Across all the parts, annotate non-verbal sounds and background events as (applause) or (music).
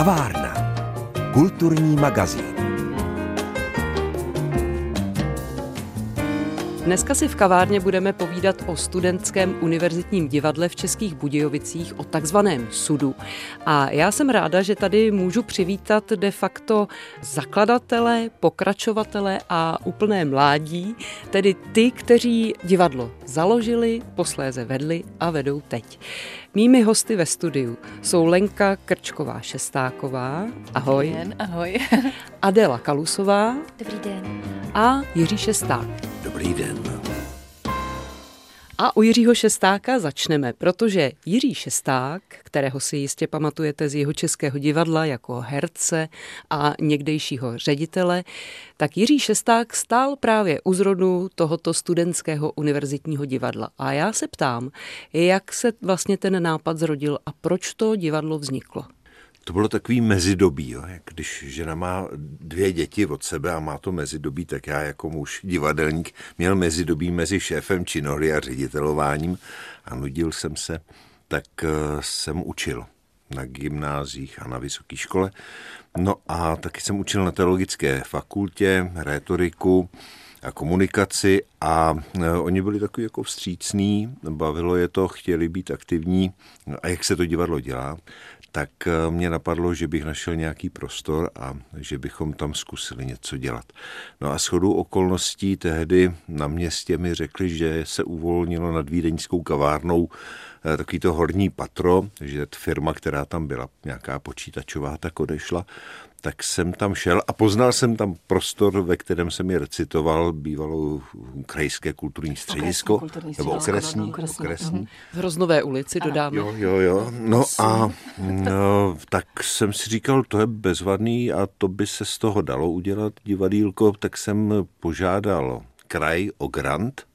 Kavárna. Kulturní magazín. Dneska si v kavárně budeme povídat o studentském univerzitním divadle v Českých Budějovicích, o takzvaném sudu. A já jsem ráda, že tady můžu přivítat de facto zakladatele, pokračovatele a úplné mládí, tedy ty, kteří divadlo založili, posléze vedli a vedou teď. Mými hosty ve studiu jsou Lenka Krčková Šestáková, ahoj. Dobrý den, ahoj. Adela Kalusová. Dobrý den. A Jiří Šesták. Dobrý den. A u Jiřího Šestáka začneme, protože Jiří Šesták, kterého si jistě pamatujete z jeho českého divadla jako herce a někdejšího ředitele, tak Jiří Šesták stál právě u zrodu tohoto studentského univerzitního divadla. A já se ptám, jak se vlastně ten nápad zrodil a proč to divadlo vzniklo? To bylo takový mezidobí, jo. Jak když žena má dvě děti od sebe a má to mezidobí, tak já jako muž divadelník měl mezidobí mezi šéfem činohry a ředitelováním a nudil jsem se, tak eh, jsem učil na gymnázích a na vysoké škole. No a taky jsem učil na teologické fakultě, rétoriku a komunikaci a eh, oni byli takový jako vstřícní, bavilo je to, chtěli být aktivní a jak se to divadlo dělá tak eh, mě napadlo, že bych našel nějaký prostor a že bychom tam zkusili něco dělat. No a shodou okolností tehdy na městě mi řekli, že se uvolnilo nad vídeňskou kavárnou eh, takový to horní patro, že firma, která tam byla, nějaká počítačová, tak odešla tak jsem tam šel a poznal jsem tam prostor, ve kterém jsem je recitoval, bývalo krajské kulturní středisko, okresní kulturní nebo okresní, okresní, okresní. V Hroznové ulici dodáme. Jo, jo, jo. No a no, tak jsem si říkal, to je bezvadný a to by se z toho dalo udělat divadýlko, tak jsem požádal kraj o grant,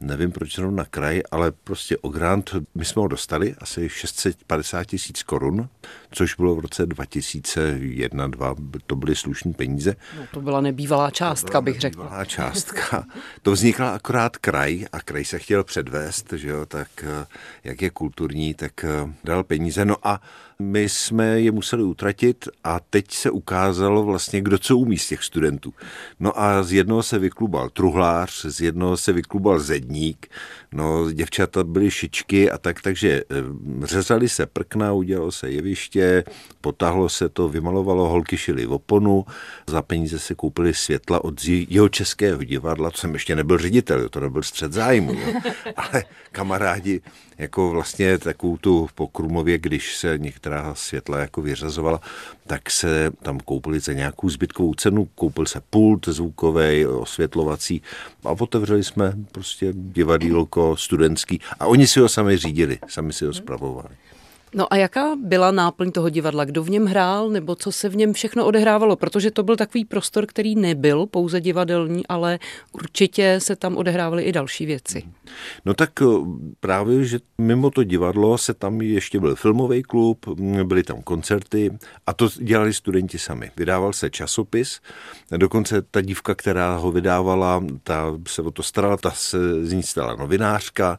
nevím proč jenom na kraj, ale prostě o grant, my jsme ho dostali asi 650 tisíc korun, což bylo v roce 2001-2002, to byly slušné peníze. No, to byla nebývalá částka, bych řekl. Nebývalá částka. To vznikla akorát kraj a kraj se chtěl předvést, že jo, tak eh, jak je kulturní, tak eh, dal peníze. No a my jsme je museli utratit a teď se ukázalo vlastně, kdo co umí z těch studentů. No a z jednoho se vyklubal truhlář, z jednoho se vyklubal zedník, no děvčata byly šičky a tak, takže eh, řezali se prkna, udělalo se jeviště, potáhlo se to, vymalovalo, holky šily oponu, za peníze se koupili světla od jeho českého divadla, to jsem ještě nebyl ředitel, to nebyl střed zájmu, jo. (laughs) ale kamarádi jako vlastně takovou tu po Krumově, když se některá světla jako vyřazovala, tak se tam koupili za nějakou zbytkovou cenu, koupil se pult zvukový, osvětlovací a otevřeli jsme prostě divadýlko studentský a oni si ho sami řídili, sami si ho zpravovali. No a jaká byla náplň toho divadla? Kdo v něm hrál nebo co se v něm všechno odehrávalo? Protože to byl takový prostor, který nebyl pouze divadelní, ale určitě se tam odehrávaly i další věci. No tak eh, právě, že mimo to divadlo se tam ještě byl filmový klub, byly tam koncerty a to dělali studenti sami. Vydával se časopis, dokonce ta dívka, která ho vydávala, ta se o to starala, ta se z ní stala novinářka,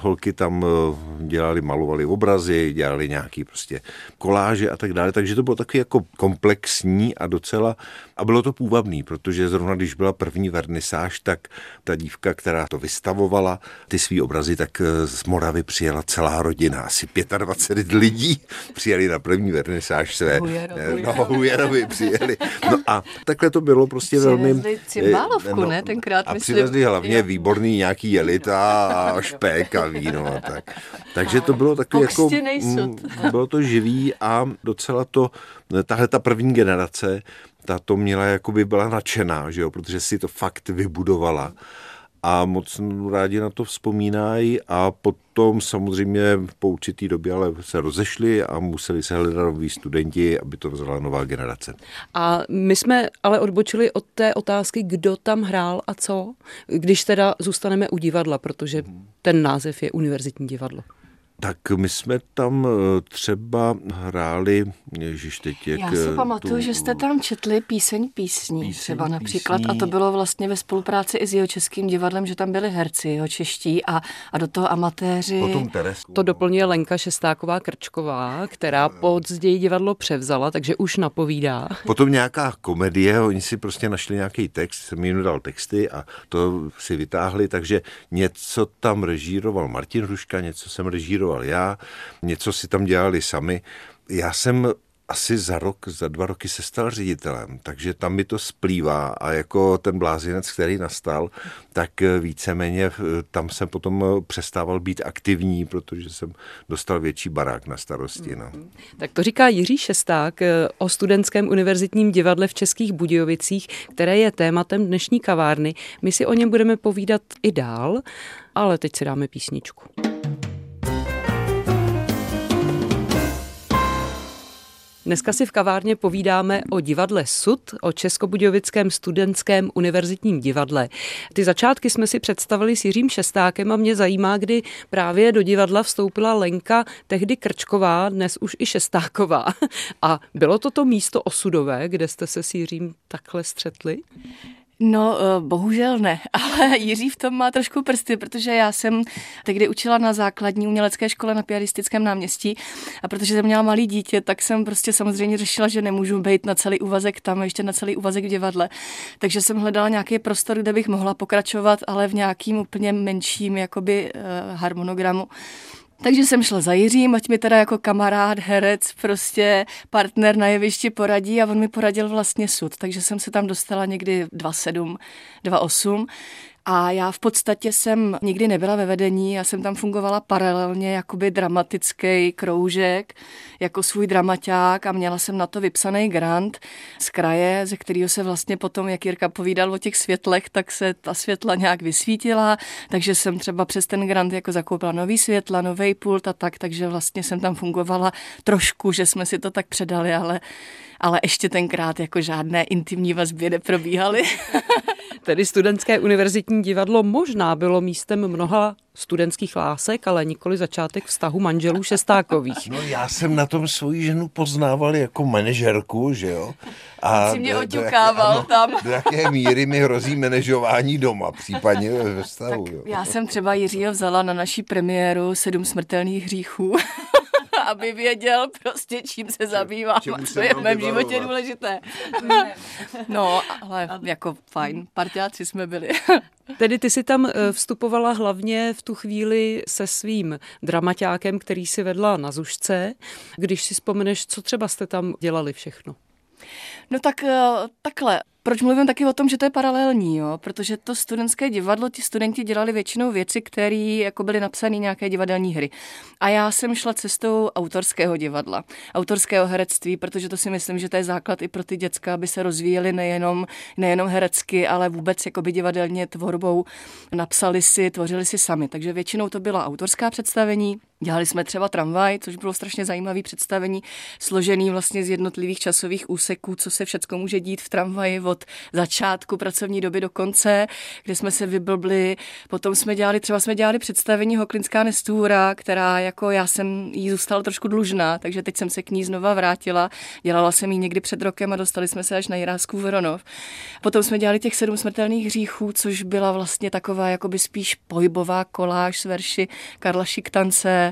holky tam eh, dělali, malovali obrazy, dělali nějaký prostě koláže a tak dále, takže to bylo taky jako komplexní a docela, a bylo to půvabný, protože zrovna když byla první vernisáž, tak ta dívka, která to vystavovala, ty svý obrazy, tak eh, z Moravy přijela celá rodina, asi 25 lidí přijeli na první vernisáž své. Hujerovi. No, Hujerovi přijeli. No a takhle to bylo prostě velmi... Přivezli cymbálovku, ne, tenkrát, A myslím. přivezli hlavně Jo. výborný nějaký jelita a špek a víno a tak. Takže to bylo takový jako... Pokřtěnej (laughs) Bylo to živý a docela to, tahle ta první generace, ta to měla, jakoby byla nadšená, že jo, protože si to fakt vybudovala a moc rádi na to vzpomínají a potom samozřejmě po určitý době ale se rozešli a museli se hledat noví studenti, aby to vzala nová generace. A my jsme ale odbočili od té otázky, kdo tam hrál a co, když teda zůstaneme u divadla, protože ten název je univerzitní divadlo. Tak my jsme tam eh, třeba hráli, ježiš teď jak... Já si pamatuju, tu, že jste tam četli píseň písní, píseň, třeba například, písní. a to bylo vlastně ve spolupráci i s jeho českým divadlem, že tam byli herci, jeho čeští a, a do toho amatéři. Potom Teresku. To doplňuje Lenka Šestáková Krčková, která později divadlo převzala, takže už napovídá. Potom nějaká komedie, oni si prostě našli nějaký text, jsem jim dal texty a to si vytáhli, takže něco tam režíroval Martin Hruška, něco jsem režíroval já, něco si tam dělali sami. Já jsem asi za rok, za dva roky se stal ředitelem, takže tam mi to splývá a jako ten blázinec, který nastal, tak víceméně tam jsem potom přestával být aktivní, protože jsem dostal větší barák na starosti. No. Tak to říká Jiří Šesták eh, o studentském univerzitním divadle v Českých Budějovicích, které je tématem dnešní kavárny. My si o něm budeme povídat i dál, ale teď si dáme písničku. Dneska si v kavárně povídáme o divadle Sud, o Českobudějovickém studentském univerzitním divadle. Ty začátky jsme si představili s Jiřím Šestákem a mě zajímá, kdy právě do divadla vstoupila Lenka, tehdy Krčková, dnes už i Šestáková. (laughs) A bylo to to místo osudové, kde jste se s Jiřím takhle střetli? No, eh, bohužel ne, (laughs) ale Jiří v tom má trošku prsty, protože já jsem tehdy učila na základní umělecké škole na piaristickém náměstí a protože jsem měla malý dítě, tak jsem prostě samozřejmě řešila, že nemůžu být na celý úvazek tam, ještě na celý úvazek v divadle. Takže jsem hledala nějaký prostor, kde bych mohla pokračovat, ale v nějakým úplně menším jakoby eh, harmonogramu. Takže jsem šla za Jiřím, ať mi teda jako kamarád, herec, prostě partner na jevišti poradí a on mi poradil vlastně sud. Takže jsem se tam dostala někdy 2,7, 2,8 a já v podstatě jsem nikdy nebyla ve vedení, já jsem tam fungovala paralelně jakoby dramatický kroužek, jako svůj dramaťák a měla jsem na to vypsaný grant z kraje, ze kterého se vlastně potom, jak Jirka povídal o těch světlech, tak se ta světla nějak vysvítila, takže jsem třeba přes ten grant jako zakoupila nový světla, nový pult a tak, takže vlastně jsem tam fungovala trošku, že jsme si to tak předali, ale ale ještě tenkrát jako žádné intimní vazby neprobíhaly. (laughs) Tedy studentské univerzitní divadlo možná bylo místem mnoha studentských lásek, ale nikoli začátek vztahu manželů Šestákových. No já jsem na tom svoji ženu poznával jako manažerku, že jo? A si mě do, oťukával do, tam. Do jaké míry mi hrozí manažování doma, případně ve vztahu. Tak jo. Já jsem třeba Jiřího vzala na naší premiéru Sedm smrtelných hříchů. Aby věděl prostě, čím se zabývá. To je v mém životě důležité. No, ale jako fajn, partiáci jsme byli. Tedy ty si tam eh, vstupovala hlavně v tu chvíli se svým dramaťákem, který si vedla na Zušce. Když si vzpomeneš, co třeba jste tam dělali všechno? No tak eh, takhle. Proč mluvím taky o tom, že to je paralelní, jo? Protože to studentské divadlo, ti studenti dělali většinou věci, které jako byly napsané nějaké divadelní hry. A já jsem šla cestou autorského divadla, autorského herectví, protože to si myslím, že to je základ i pro ty děcka, aby se rozvíjeli nejenom, nejenom herecky, ale vůbec jakoby divadelně tvorbou. Napsali si, tvořili si sami. Takže většinou to byla autorská představení, Dělali jsme třeba tramvaj, což bylo strašně zajímavé představení, složený vlastně z jednotlivých časových úseků, co se všechno může dít v tramvaji od začátku pracovní doby do konce, kde jsme se vyblbli. Potom jsme dělali, třeba jsme dělali představení Hoklinská nestůra, která jako já jsem jí zůstala trošku dlužná, takže teď jsem se k ní znova vrátila. Dělala jsem ji někdy před rokem a dostali jsme se až na Jirásku Voronov. Potom jsme dělali těch sedm smrtelných hříchů, což byla vlastně taková jakoby spíš pohybová koláž s verši Karla Šiktance,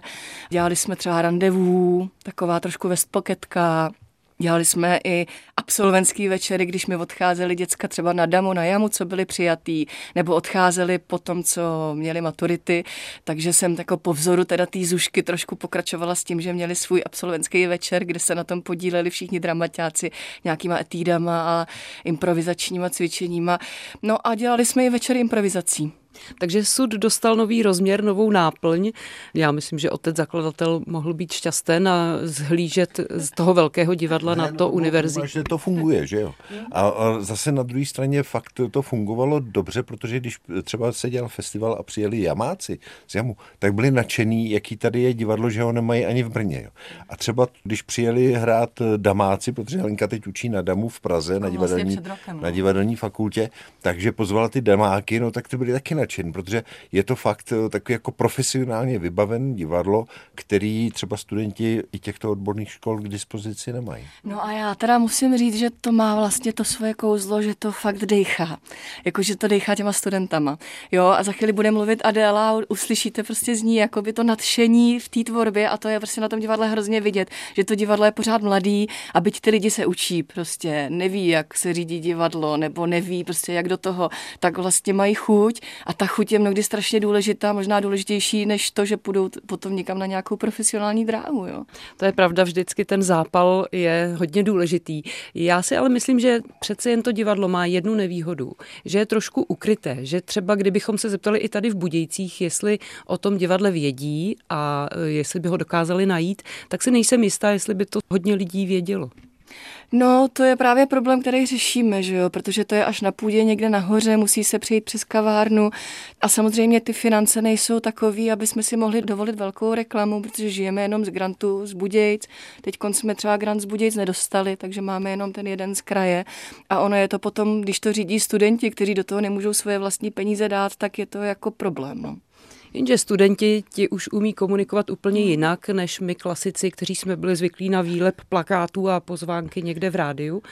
dělali jsme třeba randevu, taková trošku vestpoketka, Dělali jsme i absolventský večery, když mi odcházeli děcka třeba na damu, na jamu, co byli přijatý, nebo odcházeli po tom, co měli maturity, takže jsem jako po vzoru teda té zušky trošku pokračovala s tím, že měli svůj absolventský večer, kde se na tom podíleli všichni dramaťáci nějakýma etídama a improvizačníma cvičeníma. No a dělali jsme i večer improvizací. Takže sud dostal nový rozměr, novou náplň. Já myslím, že otec zakladatel mohl být šťasten a zhlížet z toho velkého divadla ne, na to no, univerzitu. Že to funguje, že jo. A, a zase na druhé straně fakt to fungovalo dobře, protože když třeba se dělal festival a přijeli jamáci z jamu, tak byli nadšený, jaký tady je divadlo, že ho nemají ani v Brně. Jo. A třeba když přijeli hrát damáci, protože Helenka teď učí na damu v Praze, na vlastně divadelní, na divadelní fakultě, takže pozvala ty damáky, no tak ty byli taky nadšený nadšený, protože je to fakt eh, takový jako profesionálně vybaven divadlo, který třeba studenti i těchto odborných škol k dispozici nemají. No a já teda musím říct, že to má vlastně to svoje kouzlo, že to fakt dejchá. Jakože to dejchá těma studentama. Jo, a za chvíli bude mluvit Adela uslyšíte prostě z ní jakoby to nadšení v té tvorbě a to je prostě na tom divadle hrozně vidět, že to divadlo je pořád mladý a byť ty lidi se učí prostě, neví, jak se řídí divadlo, nebo neví prostě, jak do toho, tak vlastně mají chuť a ta chuť je mnohdy strašně důležitá, možná důležitější, než to, že půjdou potom někam na nějakou profesionální dráhu. Jo. To je pravda, vždycky ten zápal je hodně důležitý. Já si ale myslím, že přece jen to divadlo má jednu nevýhodu, že je trošku ukryté, že třeba kdybychom se zeptali i tady v Budějcích, jestli o tom divadle vědí a e, jestli by ho dokázali najít, tak si nejsem jistá, jestli by to hodně lidí vědělo. No, to je právě problém, který řešíme, že jo? protože to je až na půdě někde nahoře, musí se přejít přes kavárnu a samozřejmě ty finance nejsou takový, aby jsme si mohli dovolit velkou reklamu, protože žijeme jenom z grantu z Budějc. Teď jsme třeba grant z Budějc nedostali, takže máme jenom ten jeden z kraje a ono je to potom, když to řídí studenti, kteří do toho nemůžou svoje vlastní peníze dát, tak je to jako problém. No. Jenže studenti ti už umí komunikovat úplně jinak, než my klasici, kteří jsme byli zvyklí na výlep plakátů a pozvánky někde v rádiu.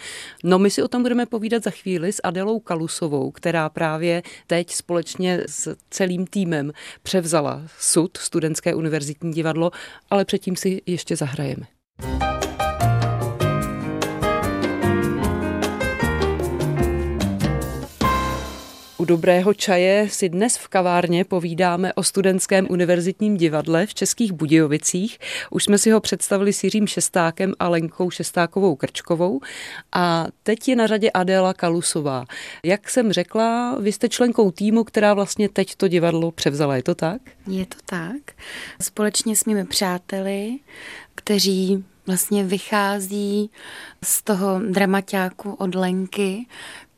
No my si o tom budeme povídat za chvíli s Adelou Kalusovou, která právě teď společně s celým týmem převzala sud Studentské univerzitní divadlo, ale předtím si ještě zahrajeme. Dobrého čaje si dnes v kavárně povídáme o studentském univerzitním divadle v Českých Budějovicích. Už jsme si ho představili s Jiřím Šestákem a Lenkou Šestákovou Krčkovou. A teď je na řadě Adéla Kalusová. Jak jsem řekla, vy jste členkou týmu, která vlastně teď to divadlo převzala. Je to tak? Je to tak. Společně s mými přáteli, kteří vlastně vychází z toho dramaťáku od Lenky,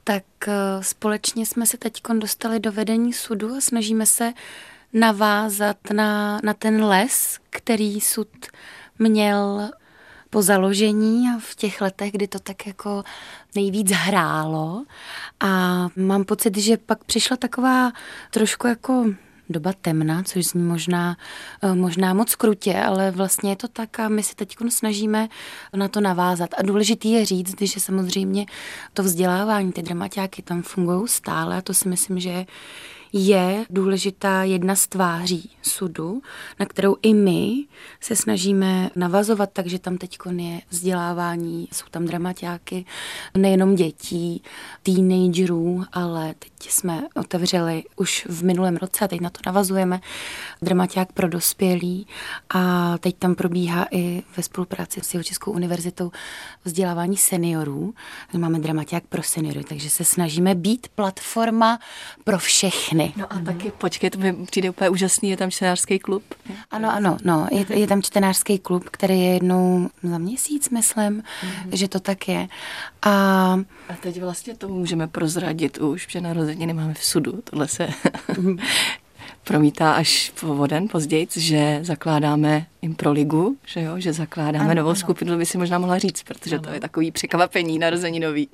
tak eh, společně jsme se teď dostali do vedení sudu a snažíme se navázat na, na ten les, který sud měl po založení a v těch letech, kdy to tak jako nejvíc hrálo. A mám pocit, že pak přišla taková trošku jako doba temna, což zní možná, eh, možná moc krutě, ale vlastně je to tak a my se teď snažíme na to navázat. A důležitý je říct, že samozřejmě to vzdělávání, ty dramaťáky tam fungují stále a to si myslím, že je důležitá jedna z tváří sudu, na kterou i my se snažíme navazovat, takže tam teď je vzdělávání, jsou tam dramaťáky, nejenom dětí, teenagerů, ale teď jsme otevřeli už v minulém roce a teď na to navazujeme dramaťák pro dospělí a teď tam probíhá i ve spolupráci s Českou univerzitou vzdělávání seniorů. Máme dramaťák pro seniory, takže se snažíme být platforma pro všechny No a taky, počkej, to mi přijde úplně úžasný, je tam čtenářský klub. Ano, ano, no, je, je tam čtenářský klub, který je jednou za měsíc, myslím, mm-hmm. že to tak je. A, a teď vlastně to můžeme prozradit už, že narozeniny máme v sudu, tohle se (laughs) promítá až po den později, že zakládáme Improligu, že jo, že zakládáme ano, novou ano. skupinu, by si možná mohla říct, protože ano. to je takový překvapení nový.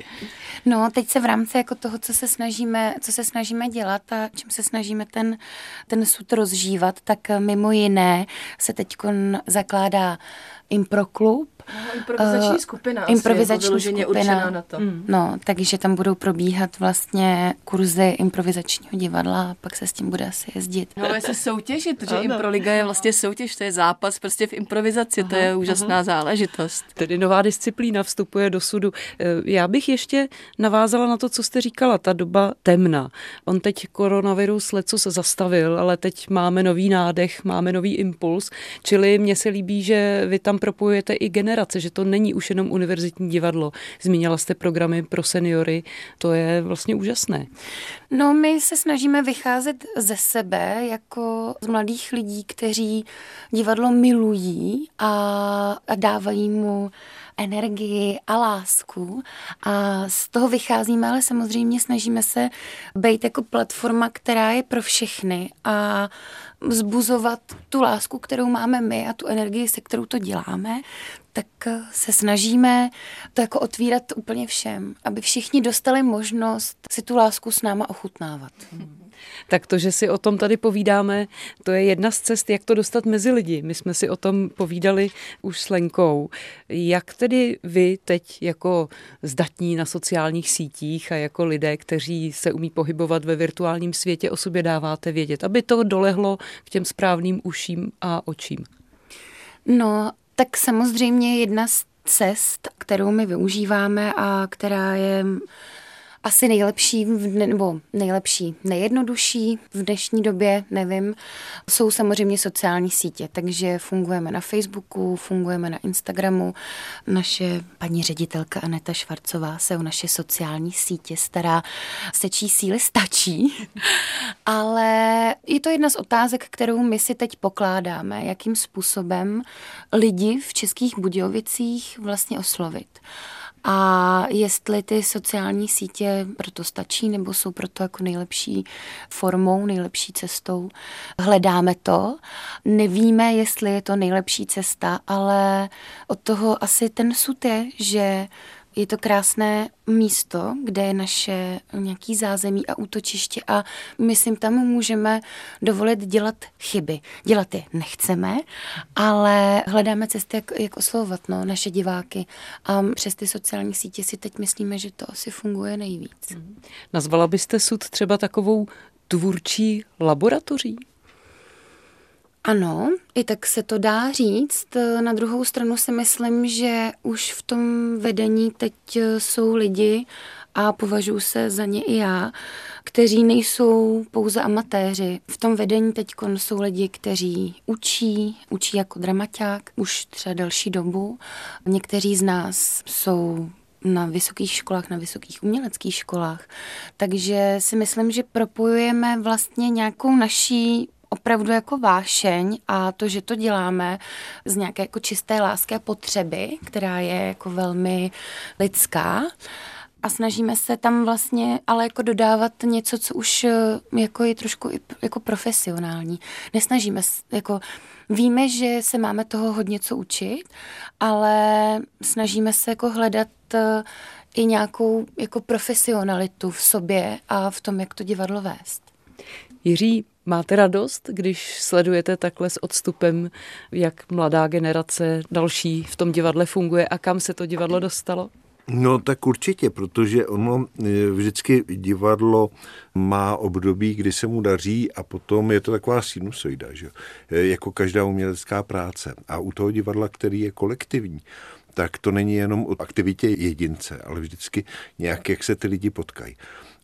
No, teď se v rámci jako toho, co se snažíme, co se snažíme dělat a čím se snažíme ten, ten sud rozžívat, tak mimo jiné se teď zakládá Improklub. No, improvizační uh, skupina. Improvizační asi, jako skupina. na to. Mm. No, takže tam budou probíhat vlastně kurzy improvizačního divadla a pak se s tím bude asi jezdit. No, ale se soutěžit, protože Improliga je vlastně soutěž, to je zápas prostě v improvizaci, aha, to je úžasná aha. záležitost. Tedy nová disciplína vstupuje do sudu. Eh, já bych ještě navázala na to, co jste říkala, ta doba temna. On teď koronavirus leco se zastavil, ale teď máme nový nádech, máme nový impuls, čili mně se líbí, že vy tam propojujete i generace, že to není už jenom univerzitní divadlo. Zmínila jste programy pro seniory, to je vlastně úžasné. No, my se snažíme vycházet ze sebe jako z mladých lidí, kteří divadlo milují a, a dávají mu energii a lásku a z toho vycházíme, ale samozřejmě snažíme se být jako platforma, která je pro všechny a vzbuzovat tu lásku, kterou máme my a tu energii, se kterou to děláme, tak se snažíme to jako otvírat úplně všem, aby všichni dostali možnost si tu lásku s náma ochutnávat. Tak to, že si o tom tady povídáme, to je jedna z cest, jak to dostat mezi lidi. My jsme si o tom povídali už s Lenkou. Jak tedy vy teď jako zdatní na sociálních sítích a jako lidé, kteří se umí pohybovat ve virtuálním světě, o sobě dáváte vědět, aby to dolehlo k těm správným uším a očím? No, tak samozřejmě jedna z cest, kterou my využíváme a která je asi nejlepší, nebo nejlepší, nejjednodušší v dnešní době, nevím, jsou samozřejmě sociální sítě, takže fungujeme na Facebooku, fungujeme na Instagramu. Naše paní ředitelka Aneta Švarcová se o naše sociální sítě stará, sečí síly stačí, (laughs) ale je to jedna z otázek, kterou my si teď pokládáme, jakým způsobem lidi v Českých Budějovicích vlastně oslovit a jestli ty sociální sítě proto stačí nebo jsou proto jako nejlepší formou, nejlepší cestou. Hledáme to, nevíme, jestli je to nejlepší cesta, ale od toho asi ten sud je, že je to krásné místo, kde je naše nějaký zázemí a útočiště a myslím, tam můžeme dovolit dělat chyby. Dělat je nechceme, ale hledáme cesty, jak, jak oslovovat no, naše diváky a přes ty sociální sítě si teď myslíme, že to asi funguje nejvíc. Nazvala byste sud třeba takovou tvůrčí laboratoří? Ano, i tak se to dá říct. Na druhou stranu si myslím, že už v tom vedení teď jsou lidi, a považuji se za ně i já, kteří nejsou pouze amatéři. V tom vedení teď jsou lidi, kteří učí, učí jako dramaťák už třeba delší dobu. Někteří z nás jsou na vysokých školách, na vysokých uměleckých školách. Takže si myslím, že propojujeme vlastně nějakou naší opravdu jako vášeň a to, že to děláme z nějaké jako čisté lásky a potřeby, která je jako velmi lidská a snažíme se tam vlastně ale jako dodávat něco, co už eh, jako je trošku jako profesionální. Nesnažíme jako víme, že se máme toho hodně co učit, ale snažíme se jako hledat eh, i nějakou jako profesionalitu v sobě a v tom, jak to divadlo vést. Jiří, máte radost, když sledujete takhle s odstupem, jak mladá generace další v tom divadle funguje a kam se to divadlo dostalo? No tak určitě, protože ono e, vždycky divadlo má období, kdy se mu daří a potom je to taková sinusoida, že? E, jako každá umělecká práce. A u toho divadla, který je kolektivní, tak to není jenom o aktivitě jedince, ale vždycky nějak, jak se ty lidi potkají.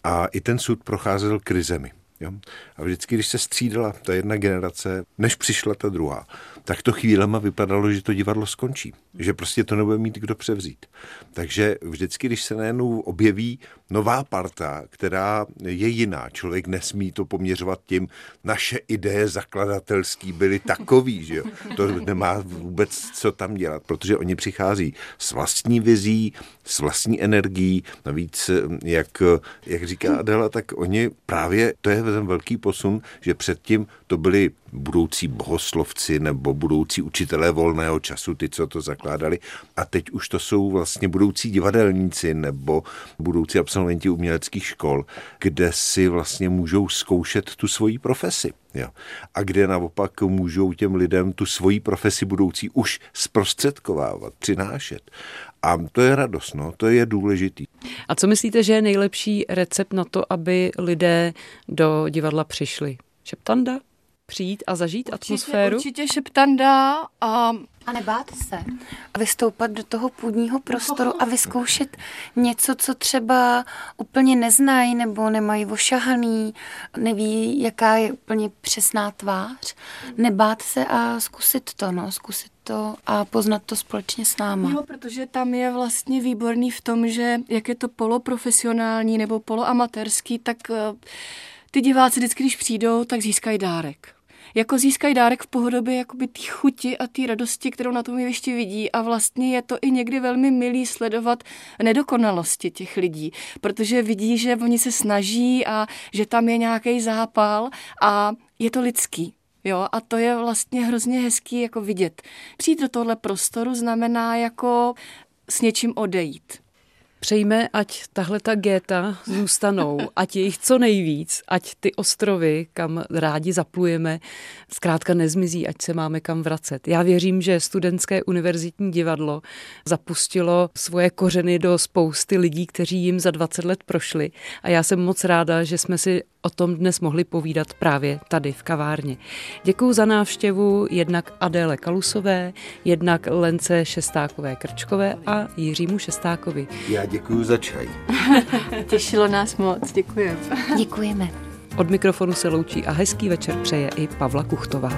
A i ten sud procházel krizemi. Jo? A vždycky, když se střídala ta jedna generace, než přišla ta druhá, tak to chvílema vypadalo, že to divadlo skončí. Že prostě to nebude mít kdo převzít. Takže vždycky, když se najednou objeví nová parta, která je jiná, člověk nesmí to poměřovat tím, naše ideje zakladatelský byly takový, že jo. To nemá vůbec co tam dělat, protože oni přichází s vlastní vizí, s vlastní energií, navíc, jak, jak říká Adela, tak oni právě, to je ten velký posun, že předtím to byli budoucí bohoslovci nebo budoucí učitelé volného času, ty, co to zakládali. A teď už to jsou vlastně budoucí divadelníci nebo budoucí absolventi uměleckých škol, kde si vlastně můžou zkoušet tu svoji profesi. Jo. A kde naopak můžou těm lidem tu svoji profesi budoucí už zprostředkovávat, přinášet. A to je radost, no, to je důležitý. A co myslíte, že je nejlepší recept na to, aby lidé do divadla přišli? Šeptanda? Přijít a zažít určitě, atmosféru? Určitě šeptanda a... A nebát se. A vystoupat do toho půdního prostoru a vyzkoušet něco, co třeba úplně neznají nebo nemají ošahaný, neví, jaká je úplně přesná tvář. Nebát se a zkusit to, no, zkusit to a poznat to společně s náma. Jo, protože tam je vlastně výborný v tom, že jak je to poloprofesionální nebo poloamatérský, tak uh, ty diváci vždycky, když přijdou, tak získají dárek jako získají dárek v pohodobě jakoby té chuti a té radosti, kterou na tom jevišti vidí a vlastně je to i někdy velmi milý sledovat nedokonalosti těch lidí, protože vidí, že oni se snaží a že tam je nějaký zápal a je to lidský. Jo, a to je vlastně hrozně hezký jako vidět. Přijít do tohle prostoru znamená jako s něčím odejít. Přejme, ať tahle ta géta zůstanou, ať je jich co nejvíc, ať ty ostrovy, kam rádi zaplujeme, zkrátka nezmizí, ať se máme kam vracet. Já věřím, že studentské univerzitní divadlo zapustilo svoje kořeny do spousty lidí, kteří jim za 20 let prošli a já jsem moc ráda, že jsme si o tom dnes mohli povídat právě tady v kavárně. Děkuji za návštěvu jednak Adéle Kalusové, jednak Lence Šestákové Krčkové a Jiřímu Šestákovi. Já děkuji za čaj. (laughs) Těšilo nás moc, děkujeme. Děkujeme. Od mikrofonu se loučí a hezký večer přeje i Pavla Kuchtová.